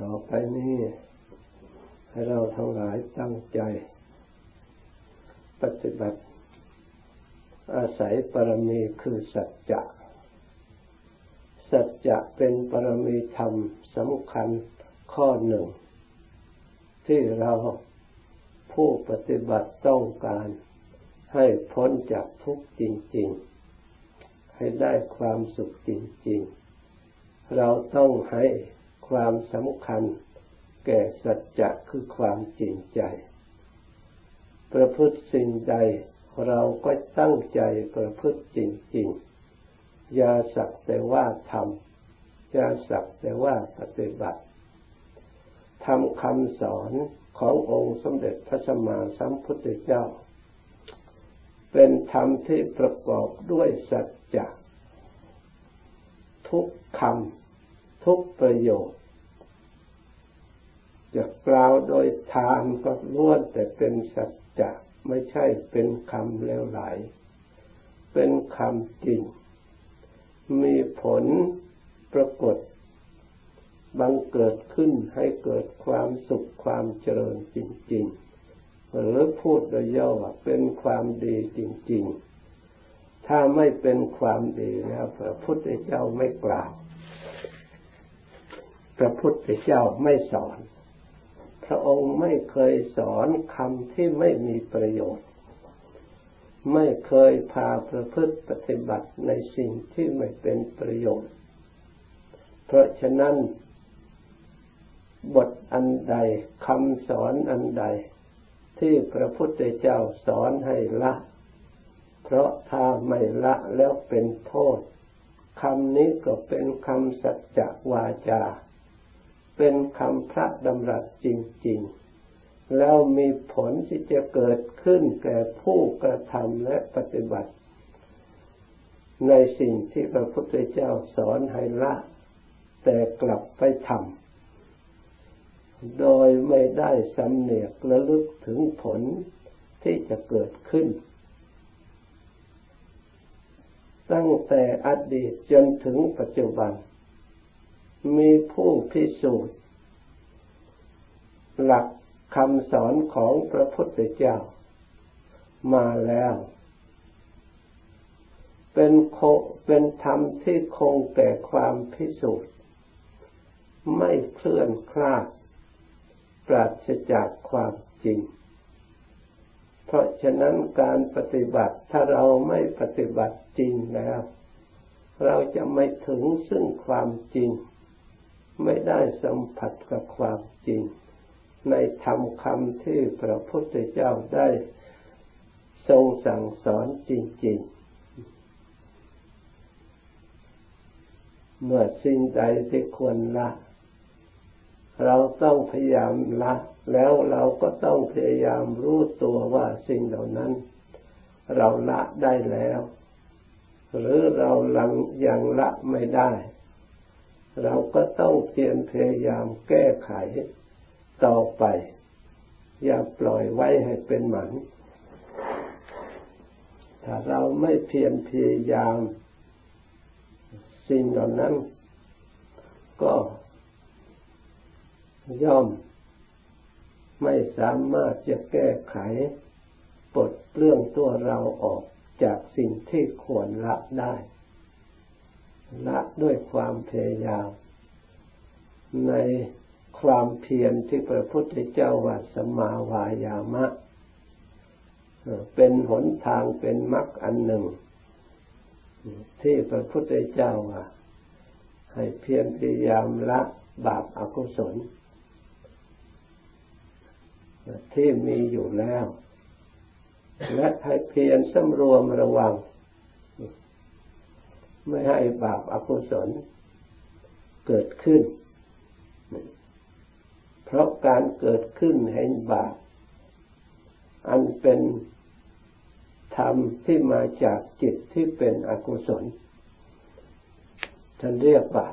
ต่อไปนี้ให้เราทั้งหลายตั้งใจ ปฏิบัติ อาศัยปรมีคือสัจจะ สัจจะเป็นปรมีธรรมสำคัญข้อหนึ่ง ที่เราผู้ปฏิบัติต้องการให้พ้นจากทุกข์จริง ๆ ให้ได้ความสุขจริง ๆ เราต้องให้ ความสำคัญ แก่สัจจะคือความจริงใจ ประพฤติสิ่งใดเราก็ตั้งใจประพฤติจริงๆ อย่าสักแต่ว่าทำอย่าสักแต่ว่าปฏิบัติทำคำสอนขององค์สมเด็จพระสัมมาสัมพุทธเจ้า เป็นธรรมที่ประกอบด้วยสัจจะทุกคำทุกประโยชน จะกล่าวโดยทานก็ล้วนแต่เป็นสัจจะไม่ใช่เป็นคำเลวไหล เป็นคำจริง มีผลปรากฏ บังเกิดขึ้นให้เกิดความสุขความเจริญจริง ๆ หรือพูดโดยย่อว่าเป็นความดีจริง ๆ ถ้าไม่เป็นความดีแล้วพระพุทธเจ้าไม่กล่าว พระพุทธเจ้าไม่สอน พระองค์ไม่เคยสอนคำที่ไม่มีประโยชน์ ไม่เคยพาประพฤติปฏิบัติในสิ่งที่ไม่เป็นประโยชน์ เพราะฉะนั้น บทอันใดคำสอนอันใด ที่พระพุทธเจ้าสอนให้ละ เพราะถ้าไม่ละแล้วเป็นโทษคำนี้ก็เป็นคำสัจจวาจา เป็นคำพระดำรัสจริง ๆ แล้วมีผลที่จะเกิดขึ้นแก่ผู้กระทำและปฏิบัติ ในสิ่งที่พระพุทธเจ้าสอนให้ละ แต่กลับไปทำโดยไม่ได้สำเนียกระลึกถึงผลที่จะเกิดขึ้น ตั้งแต่อดีตจนถึงปัจจุบัน มีผู้พิสูจน์หลักคำสอนของพระพุทธเจ้า มาแล้ว เป็นโคเป็นธรรมที่คงแต่ความพิสูจน์ ไม่เคลื่อนคลาด ปราศจากความจริง เพราะฉะนั้นการปฏิบัติถ้าเราไม่ปฏิบัติจริงแล้ว เราจะไม่ถึงซึ่งความจริง ไม่ได้สัมผัสกับความจริง ในธรรมคำที่พระพุทธเจ้าได้ทรงสั่งสอนจริง ๆ เมื่อสิ่งใดที่ควรละ เราต้องพยายามละ แล้วเราก็ต้องพยายามรู้ตัวว่าสิ่งเหล่านั้น เราละได้แล้ว หรือเราลังยังละไม่ได้ เราก็ต้องเพียรพยายามแก้ไขต่อไป อย่าปล่อยไว้ให้เป็นหมัน ถ้าเราไม่เพียรพยายาม สิ่งเหล่านั้น ก็ย่อม ไม่สามารถจะแก้ไขปลดเปลื้องตัวเราออกจากสิ่งที่ควรละได้ ละด้วยความพยายามในความเพียรที่พระพุทธเจ้าว่าสมาวายามะ เป็นหนทางเป็นมรรคอันหนึ่ง ที่พระพุทธเจ้าว่า ให้เพียรพยายามละบาปอากุศล ที่มีอยู่แล้ว และให้เพียรสำรวมระวัง ไม่ให้บาปอกุศลเกิดขึ้น เพราะการเกิดขึ้นแห่งบาปอันเป็นธรรมที่มาจากจิตที่เป็นอกุศลท่านเรียกว่า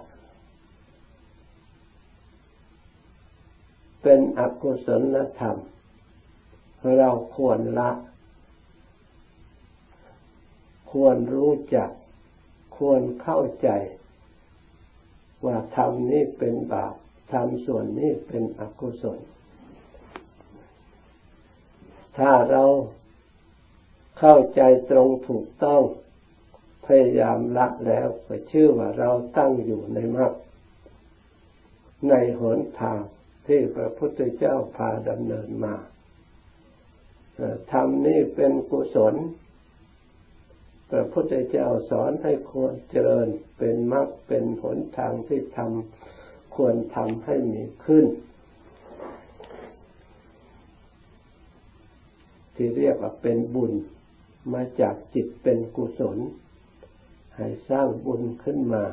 เป็นอกุศลธรรม เราควรละ ควรรู้จัก ควรเข้าใจ ว่าธรรมนี้เป็นบาปทำส่วนนี้เป็นอกุศล ถ้าเราเข้าใจตรงถูกต้อง พยายามละแล้วก็ชื่อว่าเราตั้งอยู่ในมรรคในหนทางที่พระพุทธเจ้าพาดำเนินมาธรรมนี้เป็นกุศล พระพุทธเจ้าสอนให้ควรเจริญเป็นมรรคเป็นผลทางที่ทำควรทำให้มีขึ้น ที่เรียกว่าเป็นบุญมาจากจิตเป็นกุศล ให้สร้างบุญขึ้นมา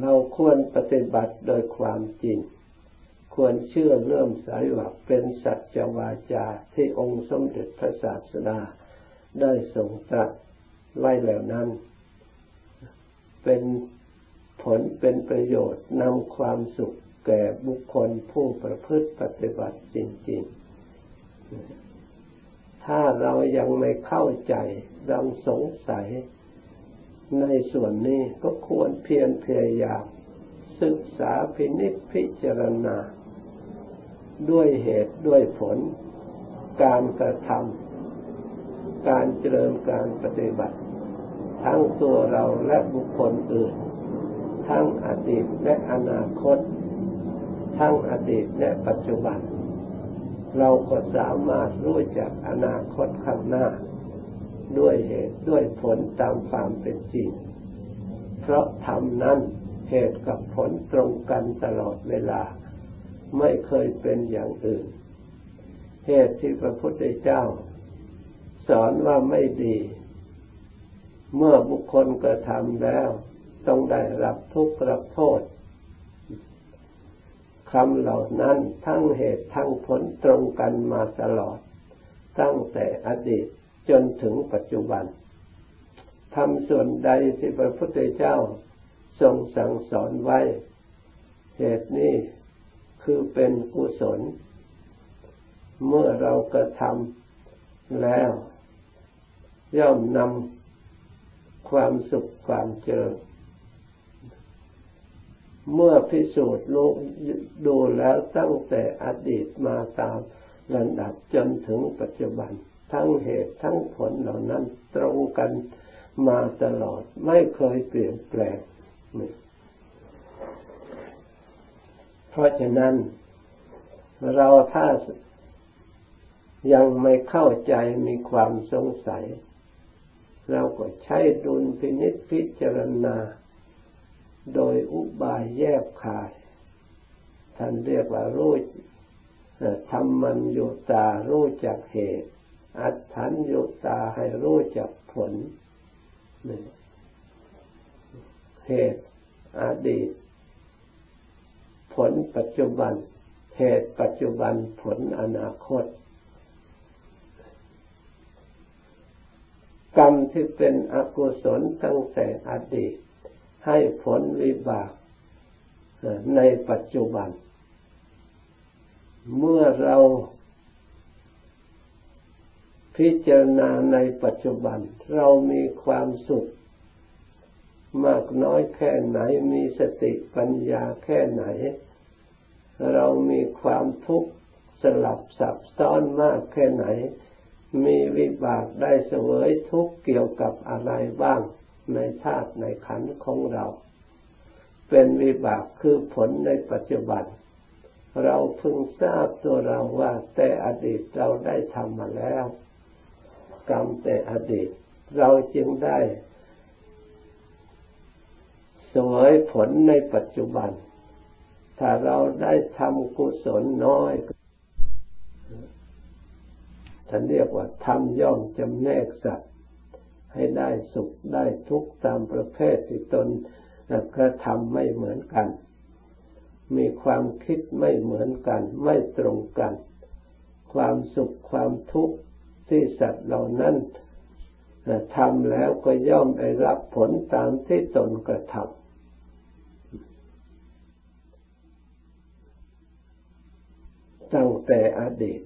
เราควรปฏิบัติโดยความจริง ควรเชื่อเริ่มสายว่าเป็นสัจวาจาที่องค์สมเด็จพระศาสดาได้ทรงตรัสไว้แล้วนั้น เป็นผลเป็นประโยชน์นำความสุขแก่บุคคลผู้ประพฤติปฏิบัติจริง ๆ ถ้าเรายังไม่เข้าใจยังสงสัย ในส่วนนี้ก็ควรเพียรพยายามศึกษาพินิจพิจารณา ด้วยเหตุด้วยผล การกระทำการเจริญการปฏิบัติ ทั้งตัวเราและบุคคลอื่น ทั้งอดีตและอนาคต ทั้งอดีตและปัจจุบัน เราก็สามารถรู้จักอนาคตข้างหน้า ด้วยเหตุด้วยผลตามความเป็นจริง เพราะธรรมนั้นเหตุกับผลตรงกันตลอดเวลา ไม่เคยเป็นอย่างอื่น เหตุที่พระพุทธเจ้า สอนว่าไม่ดี เมื่อบุคคลกระทำแล้ว ต้องได้รับทุกข์รับโทษคำเหล่านั้นทั้งเหตุทั้งผลตรงกันมาตลอด ตั้งแต่อดีตจนถึงปัจจุบันทำส่วนใดที่พระพุทธเจ้าทรงสั่งสอนไว้ เหตุนี้ คือเป็นกุศล เมื่อเรากระทำแล้ว ย่อมนำความสุขความเจริญเมื่อพิสูจน์รู้ดูแล้วตั้งแต่อดีตมาตามลำดับจนถึงปัจจุบัน ทั้งเหตุทั้งผลเหล่านั้นตรงกันมาตลอดไม่เคยเปลี่ยนแปลง เพราะฉะนั้นเราถ้ายังไม่เข้าใจมีความสงสัย เราก็ใช้ดุลพินิจพิจารณา โดยอุบายแยบคาย ท่านเรียกว่ารู้ทำมันอยู่ตารู้จักเหตุ อัตถันอยู่ตาให้รู้จักผล เหตุอดีต ผลปัจจุบัน เหตุปัจจุบันผลอนาคต กรรมที่เป็นอกุศลตั้งแต่อดีต ให้ผลวิบากในปัจจุบัน เมื่อเราพิจารณาในปัจจุบัน เรามีความสุข มากน้อยแค่ไหนมีสติปัญญาแค่ไหน เรามีความทุกข์สลับซับซ้อนมากแค่ไหน มีวิบากได้เสวยทุกข์เกี่ยวกับอะไรบ้างในธาตุในขันธ์ของเรา เป็นวิบากคือผลในปัจจุบัน เราพึงทราบตัวเราว่าแต่อดีตเราได้ทำมาแล้ว กรรมแต่อดีต เราจึงได้ สวยผลในปัจจุบัน ถ้าเราได้ทำกุศลน้อยท่านเรียกว่าทำย่อมจำแนกสัตว์ ให้ได้สุขได้ทุกข์ตามประเภทที่ตนกระทำไม่เหมือนกัน มีความคิดไม่เหมือนกัน ไม่ตรงกัน ความสุขความทุกข์ที่สัตว์เหล่านั้นทำแล้วก็ย่อมได้รับผลตามที่ตนกระทำ ตั้งแต่อดีต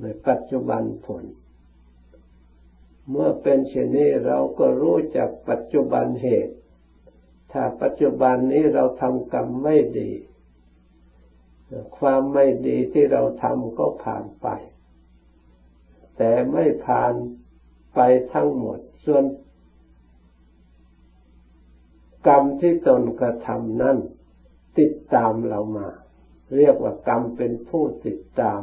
ในปัจจุบันผล เมื่อเป็นเช่นนี้เราก็รู้จักปัจจุบันเหตุ ถ้าปัจจุบันนี้เราทำกรรมไม่ดี ความไม่ดีที่เราทำก็ผ่านไป แต่ไม่ผ่านไปทั้งหมด ส่วนกรรมที่ตนกระทำนั้นติดตามเรามา เรียกว่ากรรมเป็นผู้ติดตาม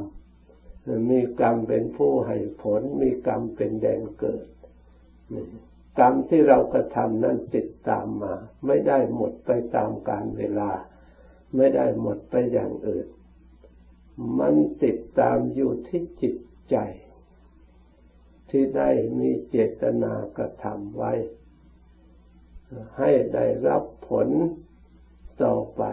มีกรรมเป็นผู้ให้ผล มีกรรมเป็นแดนเกิด กรรมที่เรากระทำนั้นติดตามมา ไม่ได้หมดไปตามกาลเวลา ไม่ได้หมดไปอย่างอื่น มันติดตามอยู่ที่จิตใจ ที่ได้มีเจตนากระทำไว้ ให้ได้รับผลต่อไป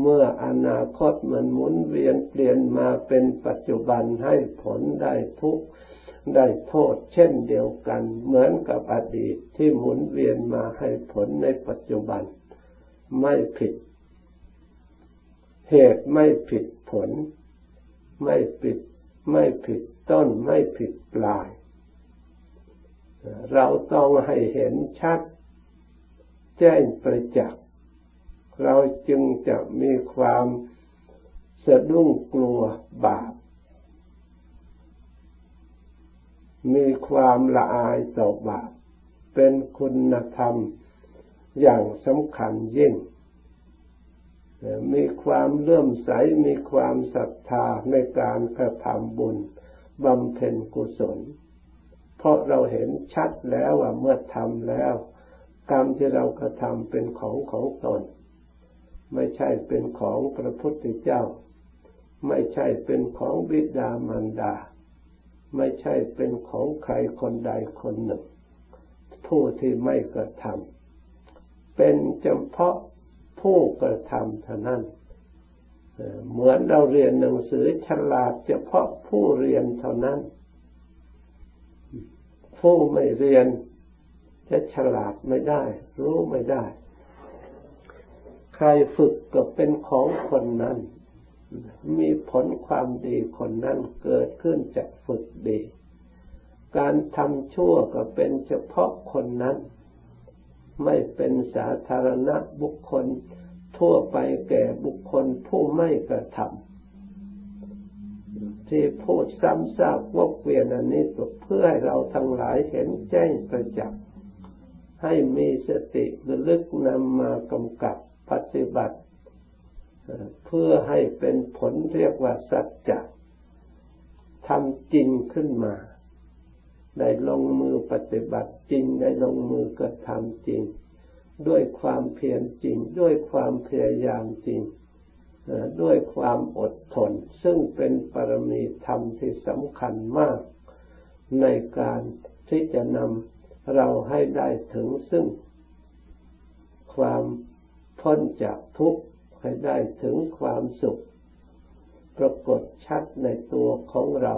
เมื่ออนาคตมันหมุนเวียนเปลี่ยนมาเป็นปัจจุบันให้ผลได้ทุกได้โทษเช่นเดียวกัน เหมือนกับอดีตที่หมุนเวียนมาให้ผลในปัจจุบัน ไม่ผิด เหตุไม่ผิดผล ไม่ผิด ไม่ผิดต้นไม่ผิดปลาย เราต้องให้เห็นชัด แจ้งประจักษ์ เราจึงจะมีความสะดุ้งกลัวบาป มีความละอายต่อบาป เป็นคุณธรรมอย่างสำคัญยิ่ง มีความเลื่อมใส มีความศรัทธาในการกระทำบุญบำเพ็ญกุศล เพราะเราเห็นชัดแล้วว่าเมื่อทำแล้ว กรรมที่เรากระทำเป็นของของตน ไม่ใช่เป็นของพระพุทธเจ้า ไม่ใช่เป็นของบิดามารดา ไม่ใช่เป็นของใครคนใดคนหนึ่ง ผู้ที่ไม่กระทำเป็นเฉพาะผู้กระทำเท่านั้นเหมือนเราเรียนหนังสือฉลาดเฉพาะผู้เรียนเท่านั้น ผู้ไม่เรียนจะฉลาดไม่ได้ รู้ไม่ได้ ใครฝึกก็เป็นของคนนั้น มีผลความดีคนนั้นเกิดขึ้นจากฝึกดี การทำชั่วก็เป็นเฉพาะคนนั้น ไม่เป็นสาธารณะบุคคลทั่วไปแก่บุคคลผู้ไม่กระทำที่พูดซ้ำซากวกเวียนอันนี้เพื่อให้เราทั้งหลายเห็นแจ้งประจักษ์ให้มีสติระลึกนำมากำกับ ปฏิบัติเพื่อให้เป็นผลเรียกว่าสัจจะทำจริงขึ้นมาได้ลงมือปฏิบัติจริงได้ลงมือกระทำจริง ด้วยความเพียรจริง ด้วยความพยายามจริง ด้วยความอดทน ซึ่งเป็นปรมีธรรมที่สำคัญมาก ในการที่จะนำเราให้ได้ถึงซึ่งความ พ้นจากทุกข์ให้ได้ถึงความสุข ปรากฏชัดในตัวของเรา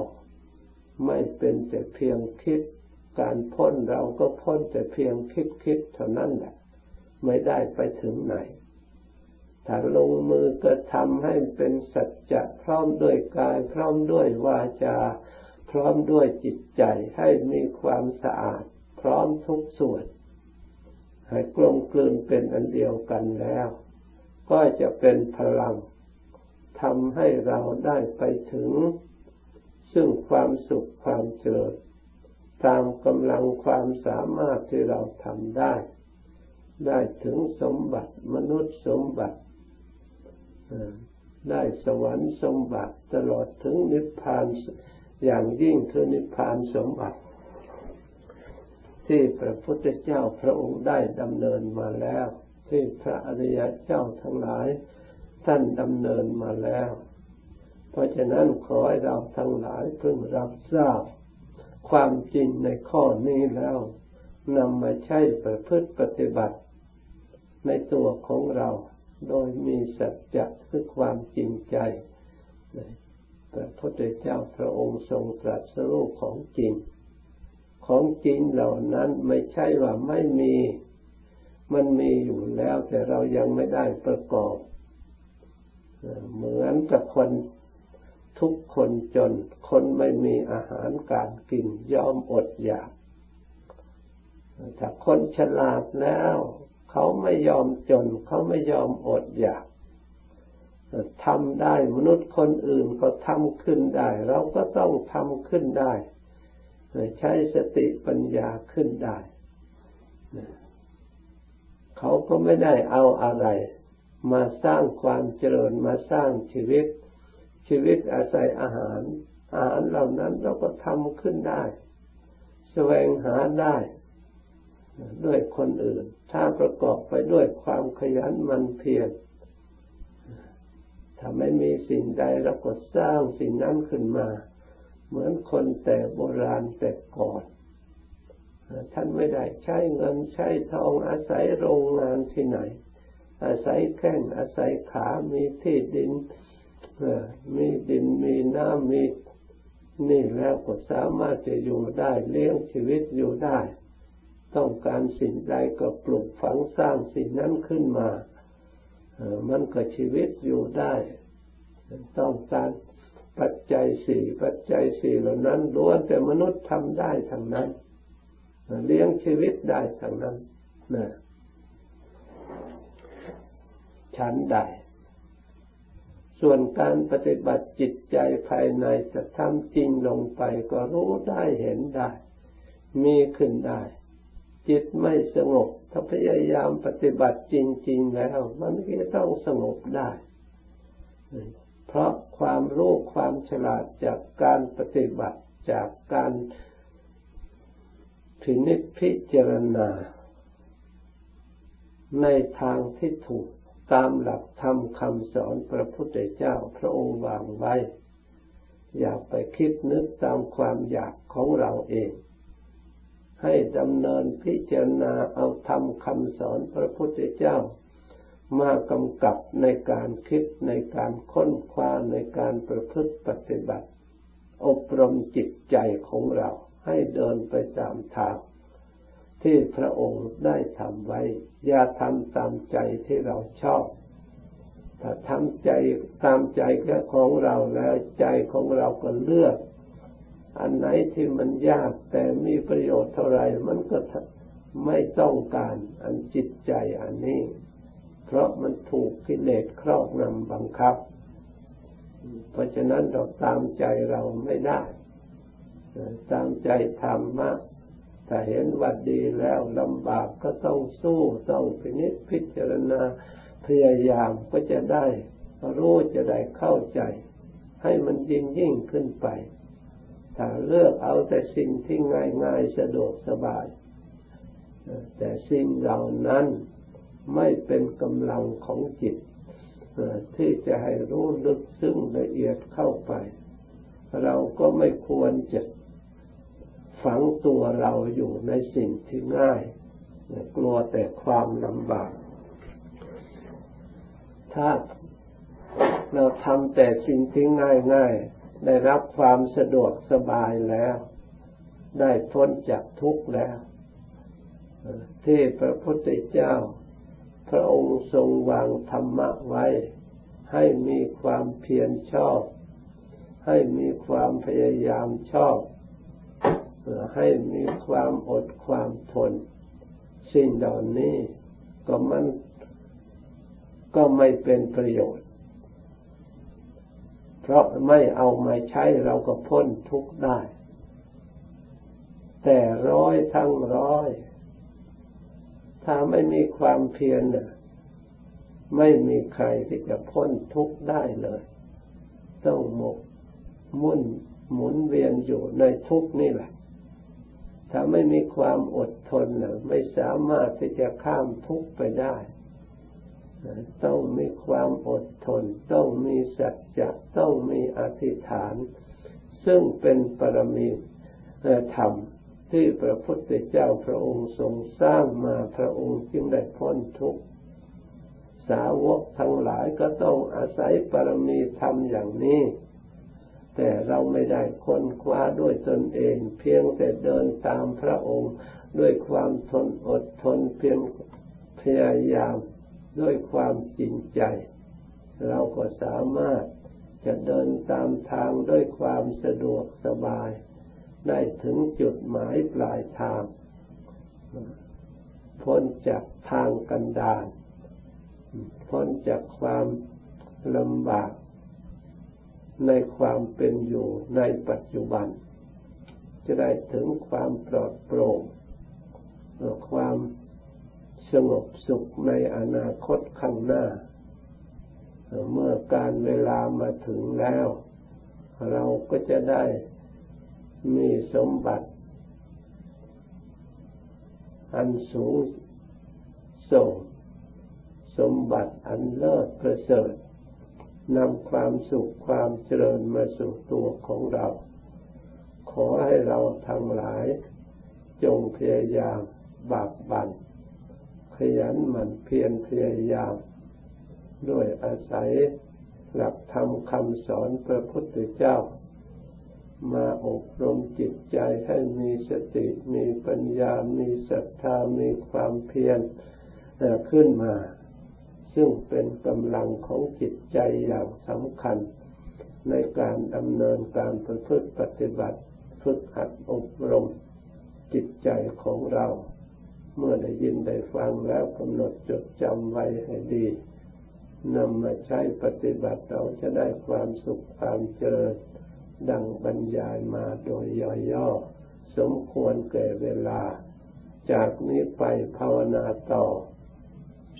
ไม่เป็นแต่เพียงคิด การพ้นเราก็พ้นแต่เพียงคิดคิดเท่านั้นแหละ ไม่ได้ไปถึงไหน ถ้าลงมือกระทำให้เป็นสัจจะพร้อมด้วยกาย พร้อมด้วยวาจา พร้อมด้วยจิตใจให้มีความสะอาด พร้อมทุกส่วน ให้กลมกลืนเป็นอันเดียวกันแล้ว ก็จะเป็นพลังทำให้เราได้ไปถึง ซึ่งความสุขความเจริญตามกำลังความสามารถที่เราทำได้ ได้ถึงสมบัติมนุษย์สมบัติได้สวรรค์สมบัติตลอดถึงนิพพานอย่างยิ่งคือนิพพานสมบัติ ที่พระพุทธเจ้าพระองค์ได้ดำเนินมาแล้ว ที่พระอริยเจ้าทั้งหลาย ท่านดำเนินมาแล้ว เพราะฉะนั้นขอให้เราทั้งหลายเพิ่งรับทราบ ความจริงในข้อนี้แล้วนำมาใช้ประพฤติปฏิบัติ ในตัวของเราโดยมีสัจจะคือความจริงใจพระพุทธเจ้าพระองค์ทรงตรัสรู้ของจริง ของจริงเหล่านั้นไม่ใช่ว่าไม่มี มันมีอยู่แล้ว แต่เรายังไม่ได้ประกอบ เหมือนกับคนทุกคนจน คนไม่มีอาหารการกินยอมอดอยาก ถ้าคนฉลาดแล้ว เขาไม่ยอมจน เขาไม่ยอมอดอยากทำได้มนุษย์คนอื่นก็ทำขึ้นได้ เราก็ต้องทำขึ้นได้ ใช้สติปัญญาขึ้นได้ เขาก็ไม่ได้เอาอะไร มาสร้างความเจริญมาสร้างชีวิต ชีวิตอาศัยอาหาร อาหารเหล่านั้นเราก็ทำขึ้นได้ แสวงหาได้ด้วยคนอื่น ถ้าประกอบไปด้วยความขยันมันเพียรถ้าไม่มีสิ่งใดเราก็สร้างสิ่งนั้นขึ้นมา เหมือนคนแต่โบราณแต่ก่อน ท่านไม่ได้ใช้เงินใช้ทองอาศัยโรงงานที่ไหน อาศัยแข้งอาศัยขามีที่ดินมีดินมีน้ำมีนี่แล้วก็สามารถจะอยู่ได้เลี้ยงชีวิตอยู่ได้ ต้องการสิ่งใดก็ปลูกฝังสร้างสิ่งนั้นขึ้นมามันก็ชีวิตอยู่ได้ ต้องการ ปัจจัยสี่ปัจจัยสี่เหล่านั้นล้วนแต่มนุษย์ทำได้ทั้งนั้นเลี้ยงชีวิตได้ทั้งนั้นนะฉันได้ส่วนการปฏิบัติจิตใจภายในจะทำจริงลงไปก็รู้ได้เห็นได้ มีขึ้นได้ จิตไม่สงบ ถ้าพยายามปฏิบัติจริง ๆ แล้ว มันก็จะต้องสงบได้ เพราะความรู้ความฉลาดจากการปฏิบัติจากการพินิจพิจารณา ในทางที่ถูกตามหลักธรรมคำสอนพระพุทธเจ้าพระองค์วางไว้ อย่าไปคิดนึกตามความอยากของเราเอง ให้ดำเนินพิจารณาเอาธรรมคำสอนพระพุทธเจ้า มากำกับในการคิดในการค้นคว้าในการประพฤติปฏิบัติ อบรมจิตใจของเราให้เดินไปตามทาง ที่พระองค์ได้ทำไว้ อย่าทำตามใจที่เราชอบ ถ้าทำใจตามใจแค่ของเราแล้วใจของเราก็เลือก อันไหนที่มันยากแต่มีประโยชน์เท่าไรมันก็ไม่ต้องการอันจิตใจอันนี้ เพราะมันถูกกิเลสครอบงำบังคับ เพราะฉะนั้นเราตามใจเราไม่ได้ ตามใจธรรมะถ้าเห็นว่าดีแล้วลำบากก็ต้องสู้ต้องพินิจพิจารณาพยายามก็จะได้รู้จะได้เข้าใจ ให้มันยิ่งยิ่งขึ้นไป ถ้าเลือกเอาแต่สิ่งที่ง่ายง่ายสะดวกสบาย แต่สิ่งเหล่านั้น ไม่เป็นกำลังของจิตที่จะให้รู้ลึกซึ้งละเอียดเข้าไป เราก็ไม่ควรจะฝังตัวเราอยู่ในสิ่งที่ง่าย กลัวแต่ความลำบาก ถ้าเราทำแต่สิ่งที่ง่ายง่ายได้รับความสะดวกสบายแล้ว ได้พ้นจากทุกข์แล้ว ที่พระพุทธเจ้า พระองค์ทรงวางธรรมะไว้ ให้มีความเพียรชอบ ให้มีความพยายามชอบ ให้มีความอดความทน สิ่งเหล่านี้ก็มันก็ไม่เป็นประโยชน์ เพราะไม่เอามาใช้เราก็พ้นทุกข์ได้ แต่ร้อยทั้งร้อย ถ้าไม่มีความเพียรไม่มีใครที่จะพ้นทุกข์ได้เลย ต้องหมกมุ่นหมุนเวียนอยู่ในทุกข์นี่แหละ ถ้าไม่มีความอดทนไม่สามารถที่จะข้ามทุกข์ไปได้ ต้องมีความอดทน ต้องมีสัจจะต้องมีอธิษฐาน ซึ่งเป็นปรมีธรรม ที่พระพุทธเจ้าพระองค์ทรงสร้างมาพระองค์จึงได้พ้นทุกข์สาวกทั้งหลายก็ต้องอาศัยปรมีธรรมอย่างนี้ แต่เราไม่ได้ค้นคว้าด้วยตนเอง เพียงแต่เดินตามพระองค์ด้วยความทนอดทนเพียงพยายามด้วยความจริงใจ เราก็สามารถจะเดินตามทางด้วยความสะดวกสบาย ได้ถึงจุดหมายปลายทาง พ้นจากทางกันดารพ้นจากความลำบาก ในความเป็นอยู่ในปัจจุบัน จะได้ถึงความปลอดโปร่งความสงบสุขในอนาคตข้างหน้า เมื่อการเวลามาถึงแล้ว เราก็จะได้ มีสมบัติ อันสูงส่ง สมบัติอันเลิศประเสริฐนำความสุขความเจริญมาสู่ตัวของเรา ขอให้เราทั้งหลาย จงพยายามบากบั่นขยันหมั่นเพียรพยายาม ด้วยอาศัยหลักธรรมคำสอนพระพุทธเจ้า มาอบรมจิตใจให้มีสติมีปัญญา มีศรัทธา มีความเพียรขึ้นมา ซึ่งเป็นกำลังของจิตใจอย่างสำคัญ ในการดำเนินการประพฤติปฏิบัติ ฝึกหัดอบรมจิตใจของเรา เมื่อได้ยินได้ฟังแล้วกำหนดจดจำไว้ให้ดีนำมาใช้ปฏิบัติเราจะได้ความสุขความเจริญ ดังบรรยายมาโดยย่อๆ สมควรแก่เวลา จากนี้ไปภาวนาต่อ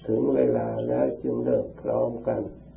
ถึงเวลาแล้วจึงเลิกพร้อมกัน